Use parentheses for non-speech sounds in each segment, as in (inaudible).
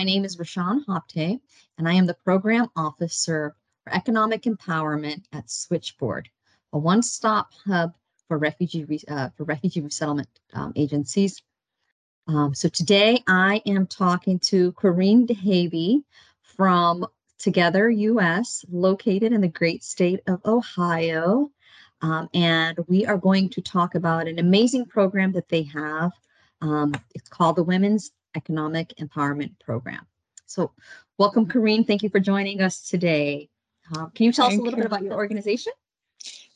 My name is Rashawn Hopte, and I am the Program Officer for Economic Empowerment at Switchboard, a one-stop hub for refugee uh, for refugee resettlement um, agencies. Um, so today I am talking to Corrine DeHavey from Together US, located in the great state of Ohio. Um, and we are going to talk about an amazing program that they have. Um, it's called the Women's Economic Empowerment Program. So, welcome, Corrine. Thank you for joining us today. Uh, can you tell Thank us a little you. bit about your organization?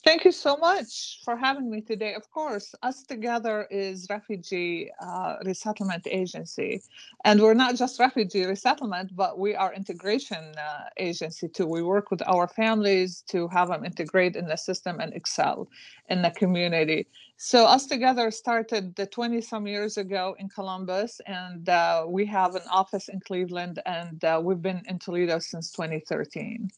Thank you so much for having me today. Of course, Us Together is refugee uh, resettlement agency, and we're not just refugee resettlement, but we are integration uh, agency too. We work with our families to have them integrate in the system and excel in the community. So Us Together started the 20 some years ago in Columbus, and uh, we have an office in Cleveland, and uh, we've been in Toledo since 2013.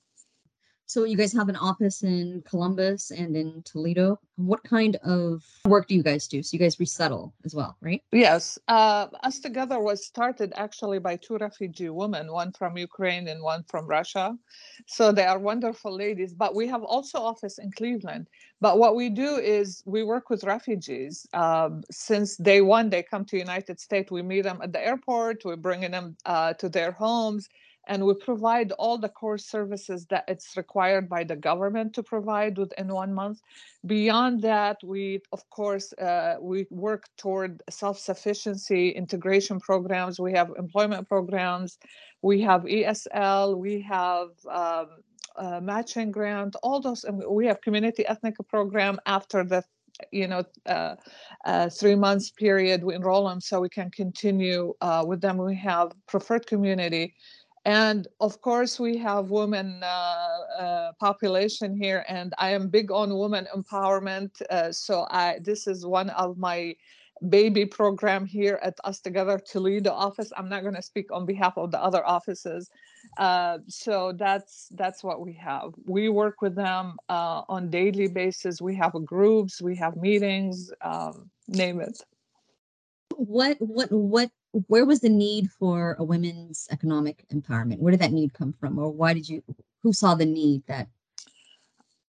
So you guys have an office in Columbus and in Toledo. What kind of work do you guys do? So you guys resettle as well, right? Yes. Uh, Us Together was started actually by two refugee women, one from Ukraine and one from Russia. So they are wonderful ladies. But we have also office in Cleveland. But what we do is we work with refugees. Um, since day one, they come to United States. We meet them at the airport. We're bringing them uh, to their homes and we provide all the core services that it's required by the government to provide within one month. Beyond that we of course uh, we work toward self-sufficiency integration programs. We have employment programs. We have esl we have um, matching grant all those and we have community ethnic program after the you know uh, uh, three months period we enroll them so we can continue uh, with them. We have preferred community and of course we have women uh, uh, population here and i am big on women empowerment uh, so i this is one of my baby program here at us together toledo office. I'm not going to speak on behalf of the other offices. Uh, so that's that's what we have. We work with them uh, on daily basis. We have groups we have meetings um, name it. What what what where was the need for a women's economic empowerment? Where did that need come from, or why did you? Who saw the need that?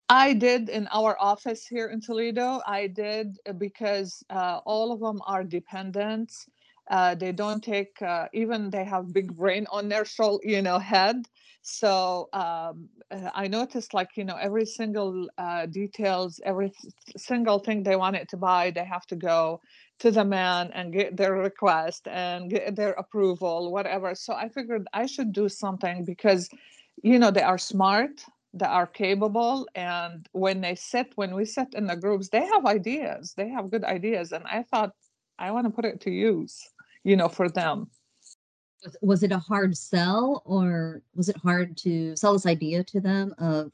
I did in our office here in Toledo. I did uh, because uh, all of them are dependents. Uh, they don't take uh, even they have big brain on their shoulder, you know, head. So um, uh, I noticed like you know every single uh, details, every single thing they wanted to buy, they have to go to the man and get their request and get their approval, whatever. So I figured I should do something because, you know, they are smart, they are capable, and when they sit, when we sit in the groups, they have ideas, they have good ideas, and I thought I want to put it to use, you know, for them. Was it a hard sell, or was it hard to sell this idea to them of?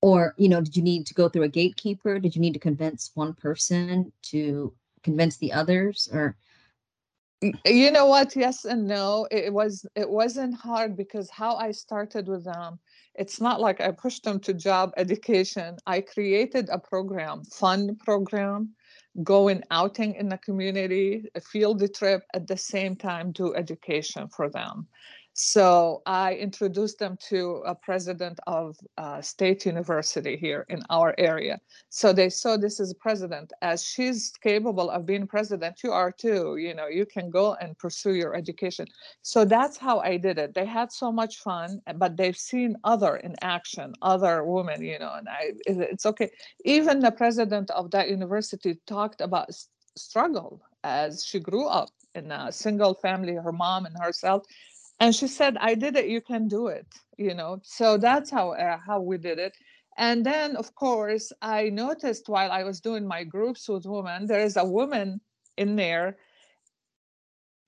Or, you know, did you need to go through a gatekeeper? Did you need to convince one person to convince the others or? You know what? Yes and no. It was it wasn't hard because how i started with them it's not like i pushed them to job education. I created a program fund program going outing in the community a field trip at the same time do education for them so I introduced them to a president of a state university here in our area. So they saw this as a president. As she's capable of being president, you are too. You know, you can go and pursue your education. So that's how I did it. They had so much fun, eh, but they've seen other in action, other women. You know, and I, it's okay. Even the president of that university talked about struggle as she grew up in a single family, her mom and herself and she said i did it you can do it you know? So that's how uh, how we did it. And then of course i noticed while i was doing my groups with women there is a woman in there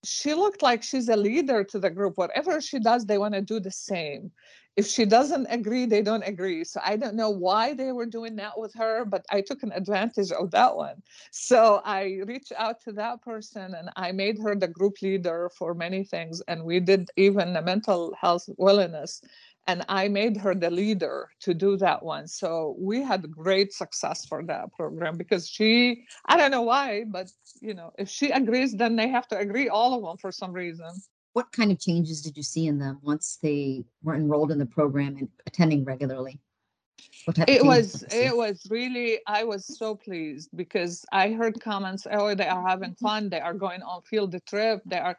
she looked like she's a leader to the group. Whatever she does, they want to do the same. If she doesn't agree, they don't agree. So I don't know why they were doing that with her, but I took an advantage of that one. So I reached out to that person and I made her the group leader for many things. And we did even the mental health wellness and I made her the leader to do that one. So we had great success for that program because she, I don't know why, but you know, if she agrees, then they have to agree, all of them for some reason. what kind of changes did you see in them once they were enrolled in the program and attending regularly? it was it was really i was so pleased because i heard comments oh they are having mm-hmm. fun they are going on field trip they are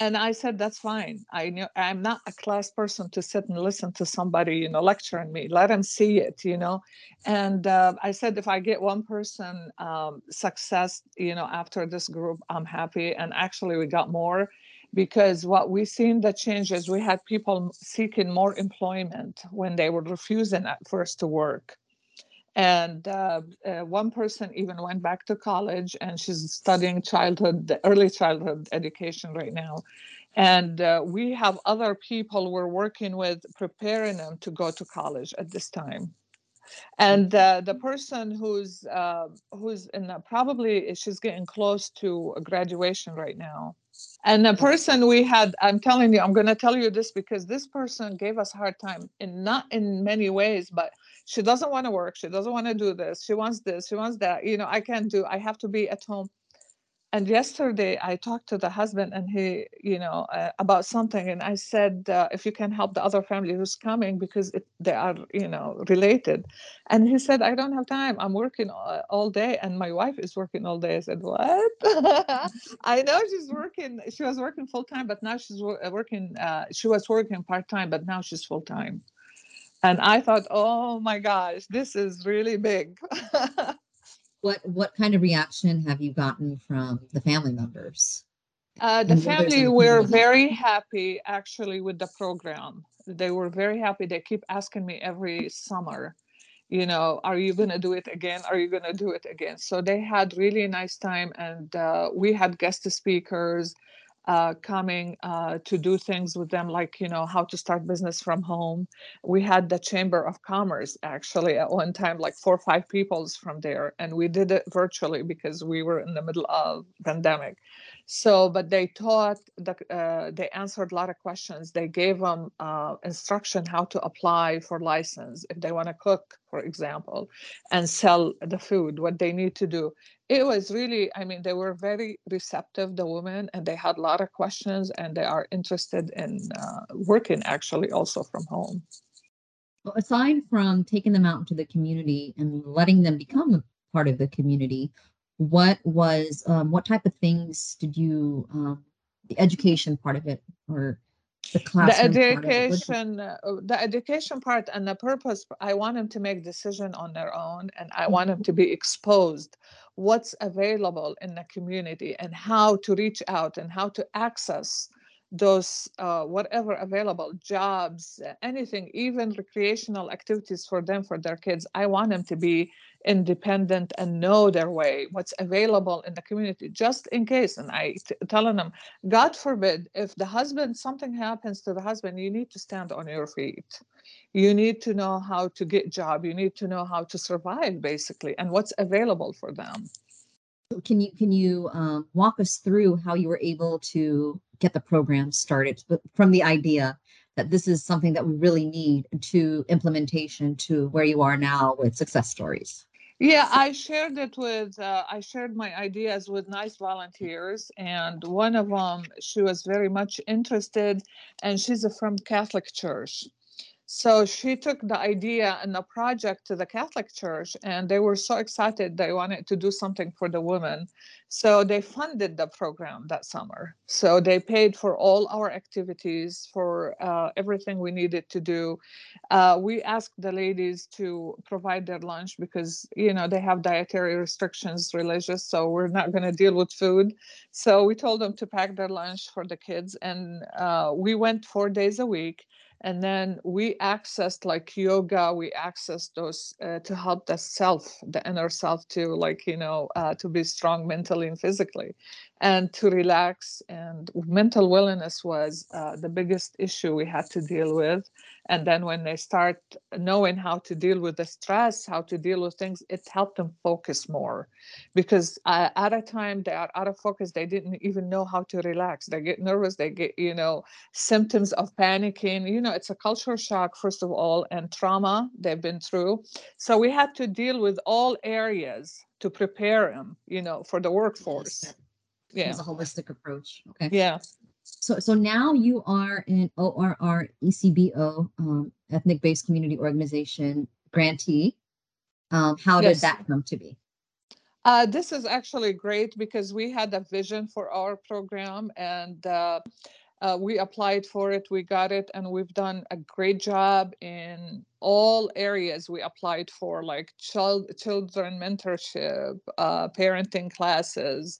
and i said that's fine. I know i'm not a class person to sit and listen to somebody you know lecturing me. Let them see it you know? And uh, i said if i get one person um, success you know after this group i'm happy. And actually we got more because what we seen the changes we had people seeking more employment when they were refusing at first to work and uh, uh, one person even went back to college and she's studying childhood early childhood education right now. And uh, we have other people we're working with preparing them to go to college at this time. And uh, the person who's uh, who's in probably she's getting close to graduation right now. And the person we had i'm telling you i'm going to tell you this because this person gave us a hard time in not in many ways but she doesn't want to work she doesn't want to do this she wants this she wants that you know i can't do i have to be at home. And yesterday i talked to the husband and he you know uh, about something and i said uh, if you can help the other family who's coming because it, they are you know related. And he said i don't have time i'm working all, day. And my wife is working all day. I said what? (laughs) I know she's working she was working full time but now she's uh, working uh, she was working part time but now she's full time and i thought oh my gosh this is really big (laughs) what what kind of reaction have you gotten from the family members? Uh, the family were very happy actually with the program. They were very happy. They keep asking me every summer, you know, are you going to do it again? Are you going to do it again? So they had really nice time, and uh, we had guest speakers uh, coming uh, to do things with them, like you know how to start business from home. We had the Chamber of Commerce actually at one time, like four or five peoples from there, and we did it virtually because we were in the middle of pandemic. So, but they taught the, uh, they answered a lot of questions. They gave them uh, instruction how to apply for license if they want to cook, for example, and sell the food, what they need to do. It was really, I mean, they were very receptive, the women, and they had a lot of questions, and they are interested in uh, working actually also from home. Well, aside from taking them out into the community and letting them become part of the community, what was um, what type of things did you um, the education part of it or the classroom the education uh, the education part and the purpose i want them to make decision on their own and i want them to be exposed what's available in the community and how to reach out and how to access those uh, whatever available jobs anything even recreational activities for them for their kids. I want them to be independent and know their way, what's available in the community, just in case. And I t- telling them, God forbid, if the husband something happens to the husband, you need to stand on your feet. You need to know how to get job. You need to know how to survive, basically, and what's available for them. Can you can you um, walk us through how you were able to get the program started from the idea that this is something that we really need to implementation to where you are now with success stories? Yeah, I shared it with, uh, I shared my ideas with nice volunteers, and one of them, she was very much interested, and she's from Catholic Church. So she took the idea and the project to the Catholic Church, and they were so excited they wanted to do something for the women. So they funded the program that summer. So they paid for all our activities, for uh, everything we needed to do. Uh, we asked the ladies to provide their lunch because you know they have dietary restrictions, religious, so we're not going to deal with food. So we told them to pack their lunch for the kids, and uh, we went four days a week and then we accessed like yoga we accessed those uh, to help the self the inner self to like you know uh, to be strong mentally and physically and to relax and mental wellness was uh, the biggest issue we had to deal with. And then when they start knowing how to deal with the stress how to deal with things it helped them focus more. Because uh, at a time they are out of focus they didn't even know how to relax. They get nervous they get you know symptoms of panicking. You know it's a cultural shock first of all and trauma they've been through. So we had to deal with all areas to prepare them you know for the workforce yeah it's a holistic approach okay yeah So, so now you are an ORR ECBO, um, ethnic based community organization grantee. Um, how Yes. did that come to be? Uh, this is actually great because we had a vision for our program and uh, uh, we applied for it, we got it, and we've done a great job in all areas we applied for, like child, children mentorship, uh, parenting classes,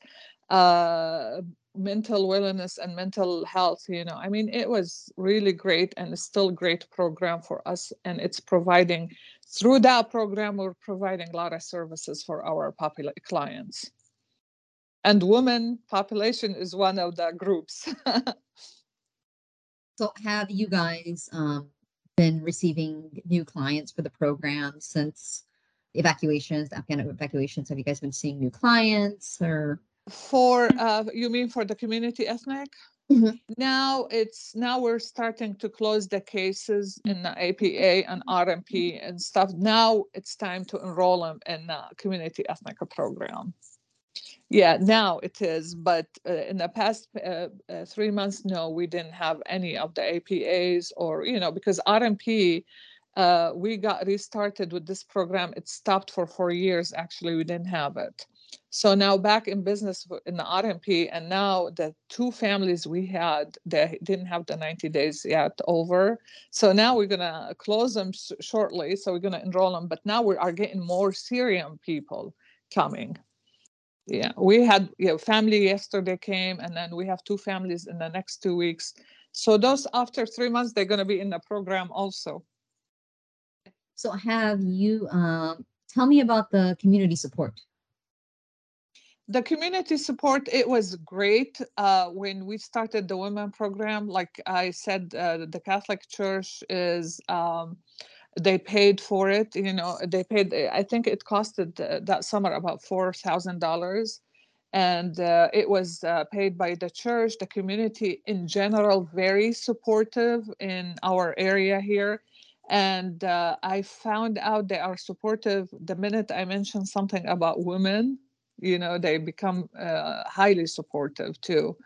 uh, mental wellness and mental health. You know, I mean, it was really great and it's still great program for us, and it's providing through that program, we're providing a lot of services for our popula- clients. And women population is one of the groups. (laughs) So, have you guys um, been receiving new clients for the program since evacuations, Afghan evacuations? Have you guys been seeing new clients or? For uh, you mean for the community ethnic? Mhm. Now it's now we're starting to close the cases in the APA and RMP and stuff. Now it's time to enroll them in the community ethnic program. Yeah, now it is, but uh, in the past uh, uh, three months, no, we didn't have any of the APAs or you know because RMP. Uh, we got restarted with this program. It stopped for four years. Actually, we didn't have it. So now back in business in the RMP, and now the two families we had, they didn't have the 90 days yet over. So now we're gonna close them shortly. So we're gonna enroll them, but now we are getting more Syrian people coming. Yeah, we had you know, family yesterday came, and then we have two families in the next two weeks. So those after three months, they're gonna be in the program also. So, have you um, tell me about the community support? The community support it was great uh, when we started the women program like i said uh, the catholic church is um, they paid for it you know they paid i think it costed uh, that summer about $4000 and uh, it was uh, paid by the church. The community in general very supportive in our area here. And uh, i found out they are supportive the minute i mentioned something about women you know they become uh, highly supportive too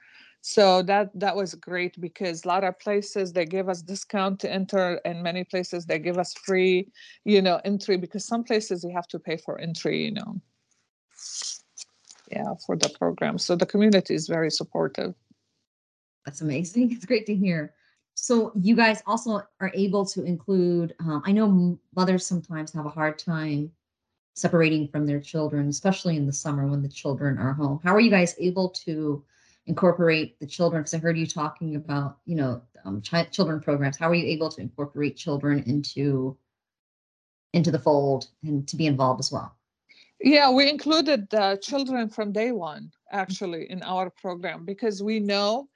so that that was great because a lot of places they give us discount to enter and many places they give us free you know entry because some places you have to pay for entry you know yeah for the program so the community is very supportive That's amazing. (laughs) It's great to hear. So, you guys also are able to include. Um, I know mothers sometimes have a hard time separating from their children, especially in the summer when the children are home. How are you guys able to incorporate the children? Because I heard you talking about, you know, um, chi- children programs. How are you able to incorporate children into into the fold and to be involved as well? Yeah, we included uh, children from day one actually in our program because we know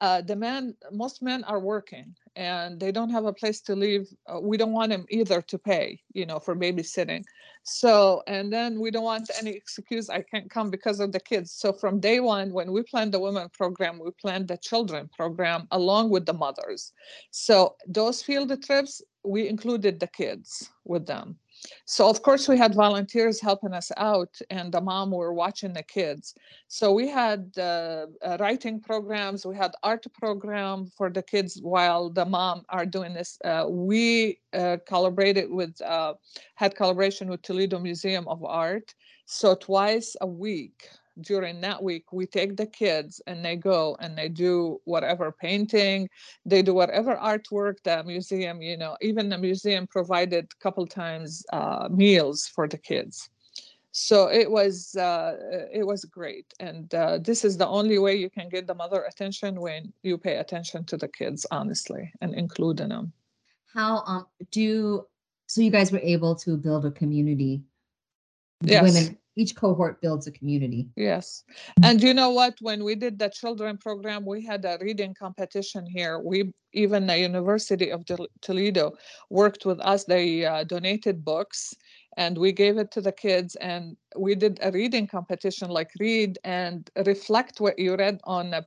uh, the men, most men are working and they don't have a place to live. Uh, we don't want them either to pay, you know, for babysitting. So, and then we don't want any excuse I can't come because of the kids. So, from day one, when we planned the women program, we planned the children program along with the mothers. So, those field trips, we included the kids with them so of course we had volunteers helping us out and the mom were watching the kids. So we had uh, uh, writing programs we had art program for the kids while the mom are doing this uh, we uh, collaborated with uh, had collaboration with toledo museum of art. So twice a week during that week we take the kids and they go and they do whatever painting they do whatever artwork the museum you know even the museum provided a couple times uh, meals for the kids so it was uh, it was great and uh, this is the only way you can get the mother attention when you pay attention to the kids honestly and including them How um do so you guys were able to build a community? Yes. women, each cohort builds a community. Yes. And you know what? When we did the children program, we had a reading competition here. We even the University of Toledo worked with us. They uh, donated books and we gave it to the kids and we did a reading competition like read and reflect what you read on a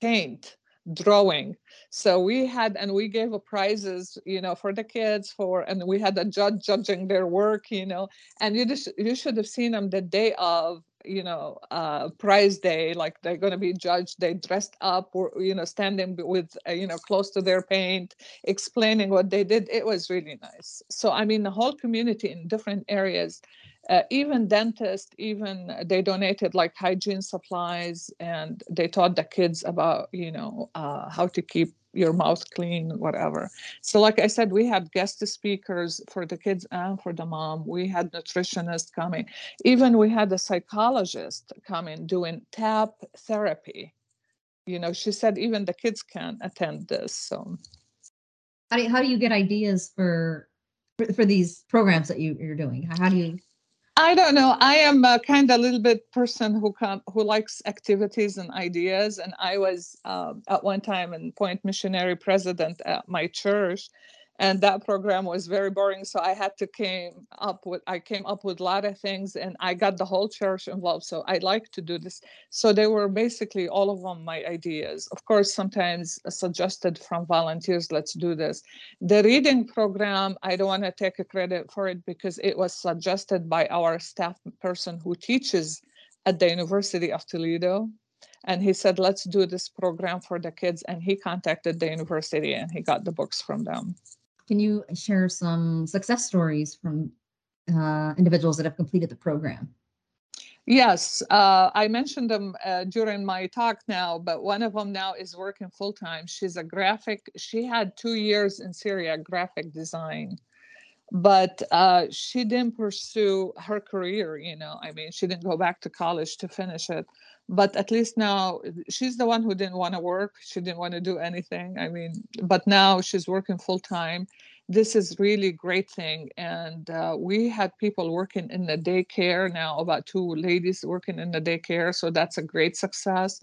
paint drawing. So we had and we gave prizes you know for the kids for and we had a judge judging their work you know and you just you should have seen them the day of you know uh, prize day like they're going to be judged they dressed up or you know standing with uh, you know close to their paint explaining what they did. It was really nice. So i mean the whole community in different areas uh, even dentists even they donated like hygiene supplies and they taught the kids about you know uh, how to keep your mouth clean, whatever. So, like I said, we had guest speakers for the kids and for the mom. We had nutritionists coming. Even we had a psychologist coming doing tap therapy. You know, she said even the kids can attend this. So, how do you, how do you get ideas for for, for these programs that you, you're doing? How do you I don't know. I am a kind of little bit person who come who likes activities and ideas. And I was uh, at one time in Point Missionary president at my church, and that program was very boring so i had to came up with i came up with a lot of things and i got the whole church involved so i like to do this. So they were basically all of them my ideas. Of course sometimes suggested from volunteers let's do this. The reading program i don't want to take a credit for it because it was suggested by our staff person who teaches at the university of toledo and he said let's do this program for the kids and he contacted the university and he got the books from them can you share some success stories from uh, individuals that have completed the program? Yes, uh, I mentioned them uh, during my talk now, but one of them now is working full time. She's a graphic, she had two years in Syria graphic design, but uh, she didn't pursue her career. You know, I mean, she didn't go back to college to finish it but at least now she's the one who didn't want to work she didn't want to do anything i mean but now she's working full time this is really great thing and uh, we had people working in the daycare now about two ladies working in the daycare so that's a great success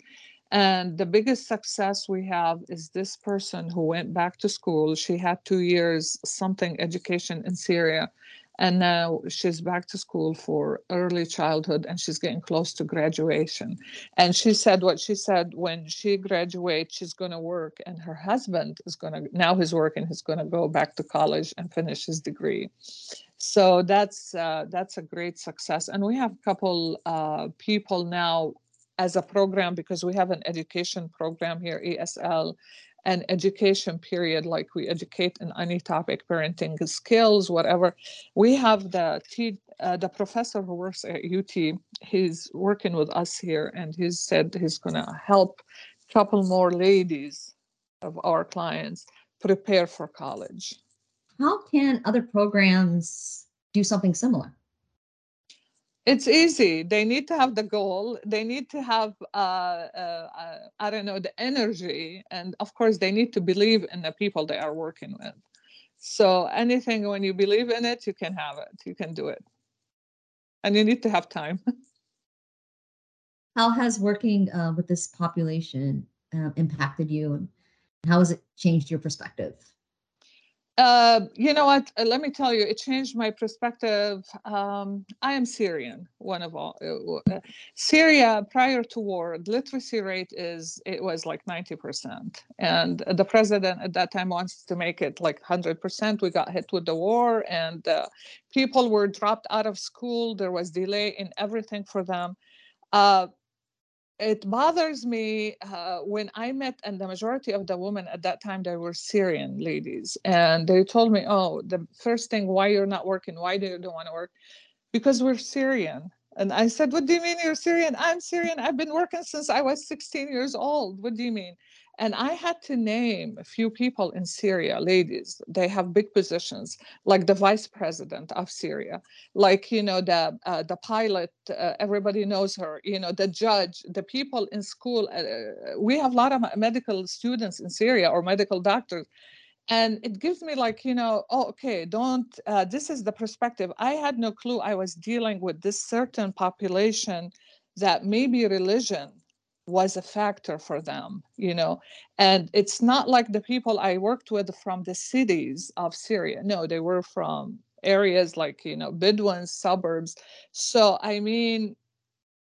and the biggest success we have is this person who went back to school. She had two years something education in syria and now she's back to school for early childhood and she's getting close to graduation. And she said what she said when she graduates she's going to work and her husband is going to now he's working he's going to go back to college and finish his degree. So that's uh, that's a great success. And we have a couple uh, people now as a program because we have an education program here esl an education period like we educate in any topic parenting skills whatever. We have the uh, the professor who works at ut he's working with us here and he said he's going to help a couple more ladies of our clients prepare for college. How can other programs do something similar it's easy. They need to have the goal. They need to have uh, uh, i don't know the energy and of course they need to believe in the people they are working with. So anything when you believe in it you can have it. You can do it. And you need to have time. (laughs) How has working uh, with this population uh, impacted you and how has it changed your perspective uh, you know what? Uh, let me tell you, it changed my perspective. Um, I am Syrian, one of all. Uh, uh Syria, prior to war, literacy rate is it was like ninety percent, and the president at that time wants to make it like hundred percent. We got hit with the war, and uh, people were dropped out of school. There was delay in everything for them. It bothers me uh, when I met, and the majority of the women at that time they were Syrian ladies, and they told me, "Oh, the first thing, why you're not working? Why do you don't want to work? Because we're Syrian." And I said, "What do you mean you're Syrian? I'm Syrian. I've been working since I was 16 years old. What do you mean?" And I had to name a few people in Syria, ladies. They have big positions, like the vice president of Syria, like you know the uh, the pilot. Uh, everybody knows her. You know the judge, the people in school. Uh, we have a lot of medical students in Syria or medical doctors and it gives me like you know oh okay don't uh, this is the perspective i had no clue i was dealing with this certain population that maybe religion was a factor for them, you know. And it's not like the people I worked with from the cities of Syria. No, they were from areas like, you know, Bedouin suburbs. So, I mean,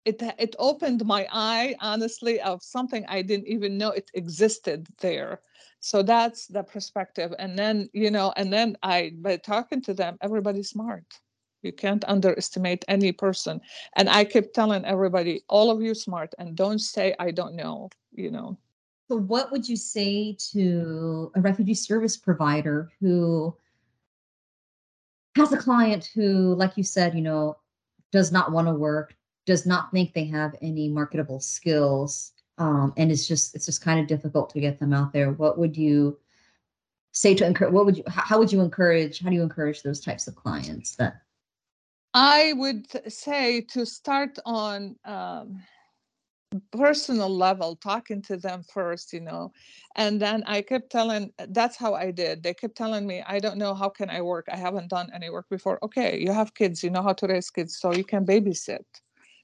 it, it opened my eye, honestly, of something I didn't even know it existed there. So that's the perspective. And then, you know, and then I, by talking to them, everybody's smart You can't underestimate any person. And I kept telling everybody, all of you smart, and don't say I don't know, you know. So, what would you say to a refugee service provider who has a client who, like you said, you know, does not want to work, does not think they have any marketable skills, um, and it's just it's just kind of difficult to get them out there. What would you say to encourage? What would you? How would you encourage? How do you encourage those types of clients that? I would say to start on um, personal level talking to them first you know and then i kept telling that's how i did. They kept telling me i don't know how can i work. I haven't done any work before. Okay you have kids. You know how to raise kids so you can babysit.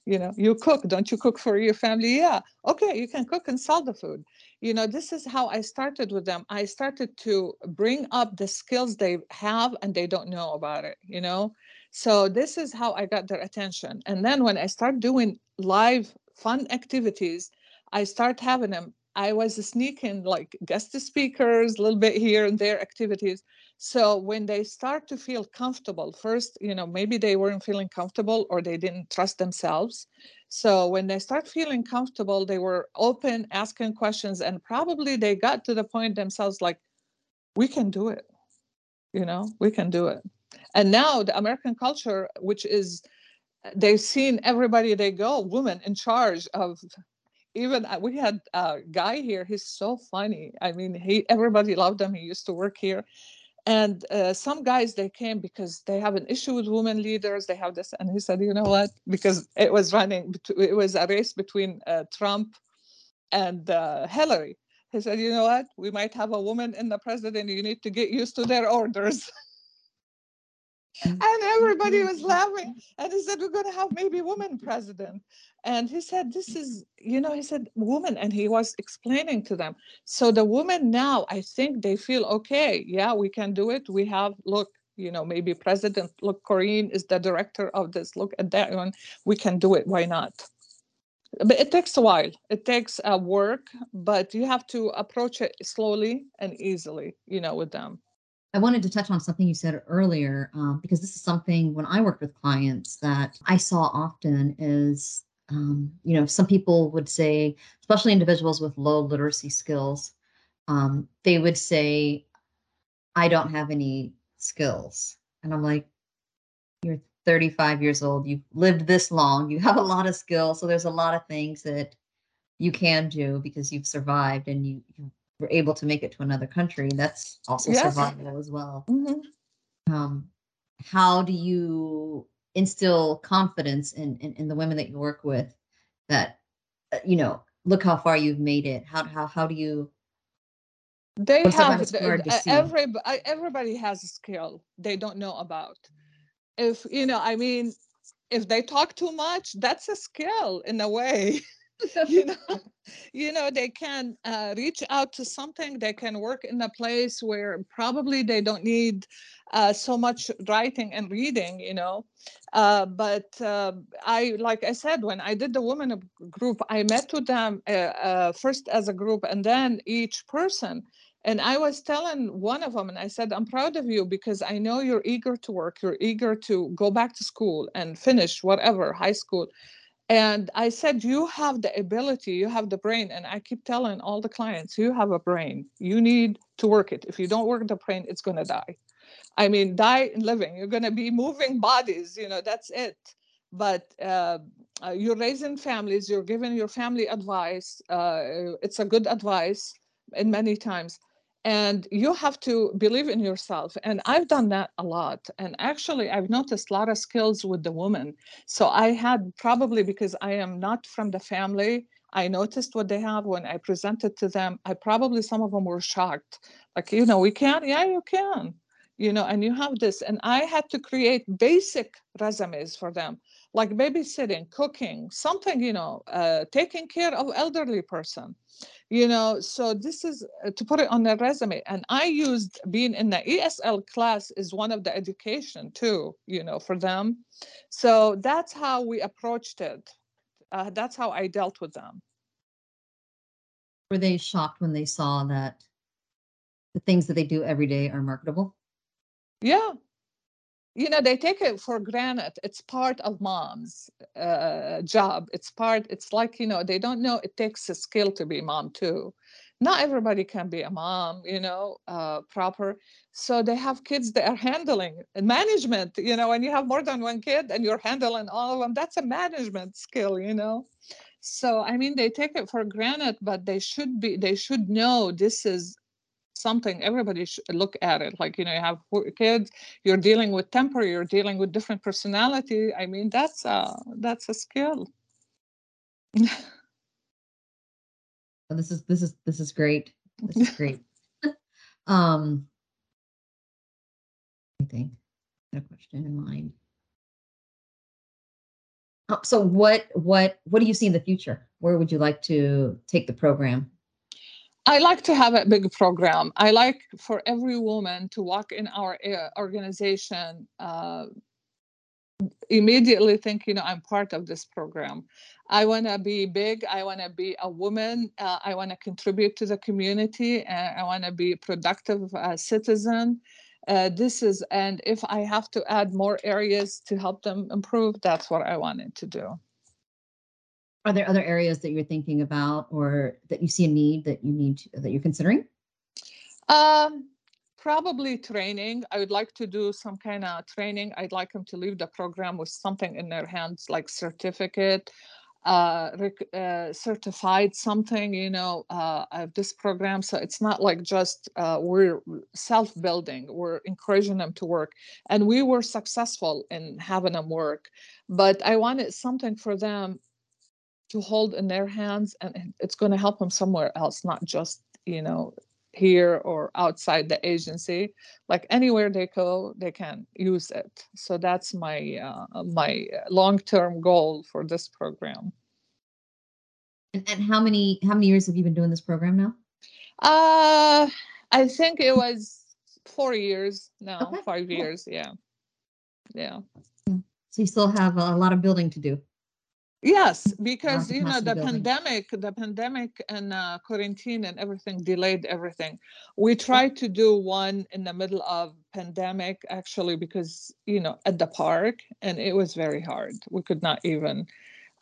You know you cook. Don't you cook for your family? Yeah. Okay you can cook and sell the food. You know this is how i started with them. I started to bring up the skills they have and they don't know about it you know so this is how i got their attention and then when i start doing live fun activities, I start having them. I was sneaking like guest speakers, a little bit here and there activities. So when they start to feel comfortable, first, you know, maybe they weren't feeling comfortable or they didn't trust themselves. So when they start feeling comfortable, they were open, asking questions, and probably they got to the point themselves like, we can do it. You know, we can do it. And now the American culture, which is they've seen everybody they go women in charge of even uh, we had a guy here he's so funny. I mean he everybody loved him he used to work here. And uh, some guys they came because they have an issue with women leaders they have this and he said you know what? Because it was running it was a race between uh, trump and uh, hillary. He said you know what? We might have a woman in the president you need to get used to their orders (laughs) and everybody was laughing and he said we're going to have maybe woman president. And he said this is you know he said woman and he was explaining to them. So the women now i think they feel okay yeah we can do it. We have look you know maybe president look Corinne is the director of this look at that one. We can do it. Why not? But it takes a while. It takes a uh, work but you have to approach it slowly and easily you know with them I wanted to touch on something you said earlier um, because this is something when I work with clients that I saw often is, um, you know, some people would say, especially individuals with low literacy skills, um, they would say, I don't have any skills. And I'm like, you're 35 years old, you've lived this long, you have a lot of skills. So there's a lot of things that you can do because you've survived and you, you were able to make it to another country, that's also yes. survival as well. Mm-hmm. Um, how do you instill confidence in, in, in the women that you work with that uh, you know look how far you've made it how how how do you they have every everybody has a skill they don't know about if you know i mean if they talk too much that's a skill in a way (laughs) (laughs) you know you know they can uh, reach out to something they can work in a place where probably they don't need uh, so much writing and reading you know uh, but uh, i like i said when i did the women group i met with them uh, uh, first as a group and then each person and I was telling one of them, and I said, I'm proud of you because I know you're eager to work. You're eager to go back to school and finish whatever, high school. And I said, You have the ability, you have the brain. And I keep telling all the clients, You have a brain. You need to work it. If you don't work the brain, it's going to die. I mean, die in living. You're going to be (laughs) moving bodies, you know, that's it. But uh, uh, you're raising families, you're giving your family advice. Uh, it's a good advice in many times and you have to believe in yourself and i've done that a lot and actually i've noticed a lot of skills with the women so i had probably because i am not from the family i noticed what they have when i presented to them i probably some of them were shocked like you know we can yeah you can you know and you have this and i had to create basic resumes for them like babysitting cooking something you know uh, taking care of elderly person you know so this is uh, to put it on their resume and i used being in the esl class is one of the education too you know for them. So that's how we approached it. Uh, that's how i dealt with them. Were they shocked when they saw that the things that they do every day are marketable? Yeah you know they take it for granted. It's part of mom's uh, job. It's part it's like you know they don't know it takes a skill to be mom too. Not everybody can be a mom you know uh, proper. So they have kids that are handling management you know when you have more than one kid and you're handling all of them that's a management skill you know? So i mean they take it for granted but they should be they should know this is something everybody should look at it like you know you have kids you're dealing with temper you're dealing with different personality i mean that's a that's a skill. This is this is this is great. This is great. (laughs) (laughs) Um i think a question in mind. Oh, so what what what do you see in the future? Where would you like to take the program I like to have a big program. I like for every woman to walk in our uh, organization uh, immediately think, you know, I'm part of this program. I want to be big. I want to be a woman. Uh, I want to contribute to the community. I want to be a productive uh, citizen. Uh, this is, and if I have to add more areas to help them improve, that's what I wanted to do. Are there other areas that you're thinking about or that you see a need that you need that you're considering? Um, probably training. I would like to do some kind of training. I'd like them to leave the program with something in their hands, like certificate, uh, uh, certified something, you know, uh, of this program. So it's not like just uh, we're self-building. We're encouraging them to work, and we were successful in having them work. But I wanted something for them to hold in their hands and it's going to help them somewhere else not just you know here or outside the agency. Like anywhere they go they can use it. So that's my uh, my long-term goal for this program. And, and how many how many years have you been doing this program now? Uh i think it was four years now okay. five years yeah. Yeah. So you still have a lot of building to do Yes, because you know the pandemic, the pandemic and uh, quarantine and everything delayed everything. We tried to do one in the middle of pandemic actually because you know at the park and it was very hard. We could not even,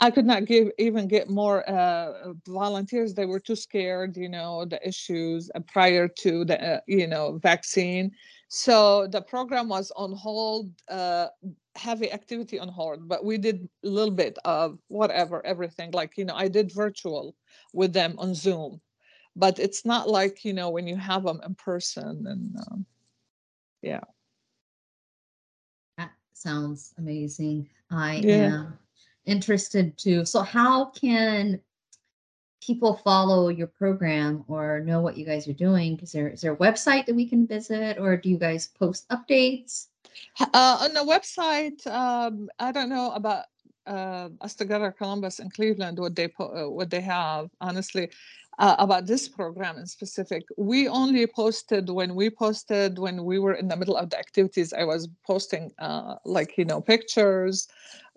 I could not give even get more uh, volunteers. They were too scared, you know, the issues uh, prior to the uh, you know vaccine. So the program was on hold uh, heavy activity on hold, but we did a little bit of whatever, everything. Like, you know, I did virtual with them on Zoom, but it's not like, you know, when you have them in person and um, yeah. That sounds amazing. I yeah. am interested to. So, how can people follow your program or know what you guys are doing? Is there is there a website that we can visit, or do you guys post updates? Uh, on the website, um, I don't know about uh, us together, Columbus and Cleveland, what they po- uh, what they have. Honestly, uh, about this program in specific, we only posted when we posted when we were in the middle of the activities. I was posting uh, like you know pictures,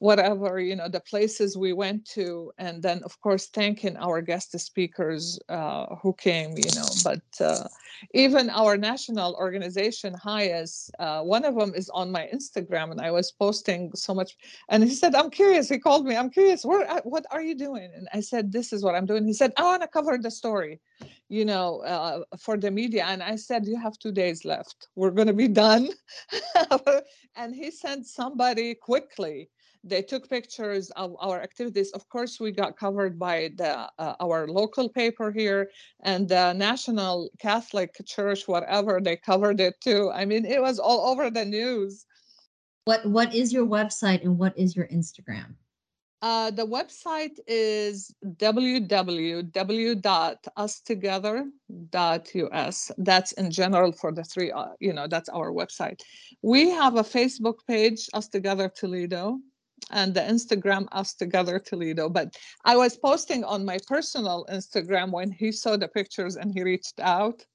whatever you know the places we went to and then of course thanking our guest speakers uh, who came you know but uh, even our national organization HIAS, uh, one of them is on my instagram and i was posting so much and he said i'm curious he called me i'm curious what, uh, what are you doing? And i said this is what i'm doing. He said i want to cover the story you know uh, for the media and i said you have two days left. We're going to be done. (laughs) And he sent somebody quickly they took pictures of our activities. Of course, we got covered by the uh, our local paper here and the National Catholic Church, whatever, they covered it too. I mean, it was all over the news. What What is your website and what is your Instagram? Uh, the website is www.ustogether.us. That's in general for the three, uh, you know, that's our website. We have a Facebook page, Us Together Toledo and the Instagram us together Toledo. But I was posting on my personal Instagram when he saw the pictures and he reached out.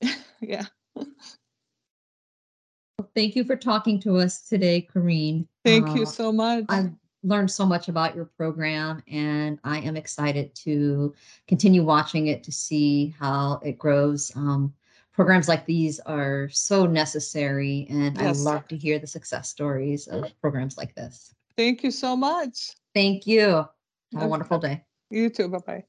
(laughs) yeah. thank you for talking to us today, Corrine. Thank uh, you so much. I've learned so much about your program, and I am excited to continue watching it to see how it grows. Um, programs like these are so necessary, and Yes. I love to hear the success stories of programs like this. Thank you so much. Thank you. Have a wonderful day. You too. Bye bye.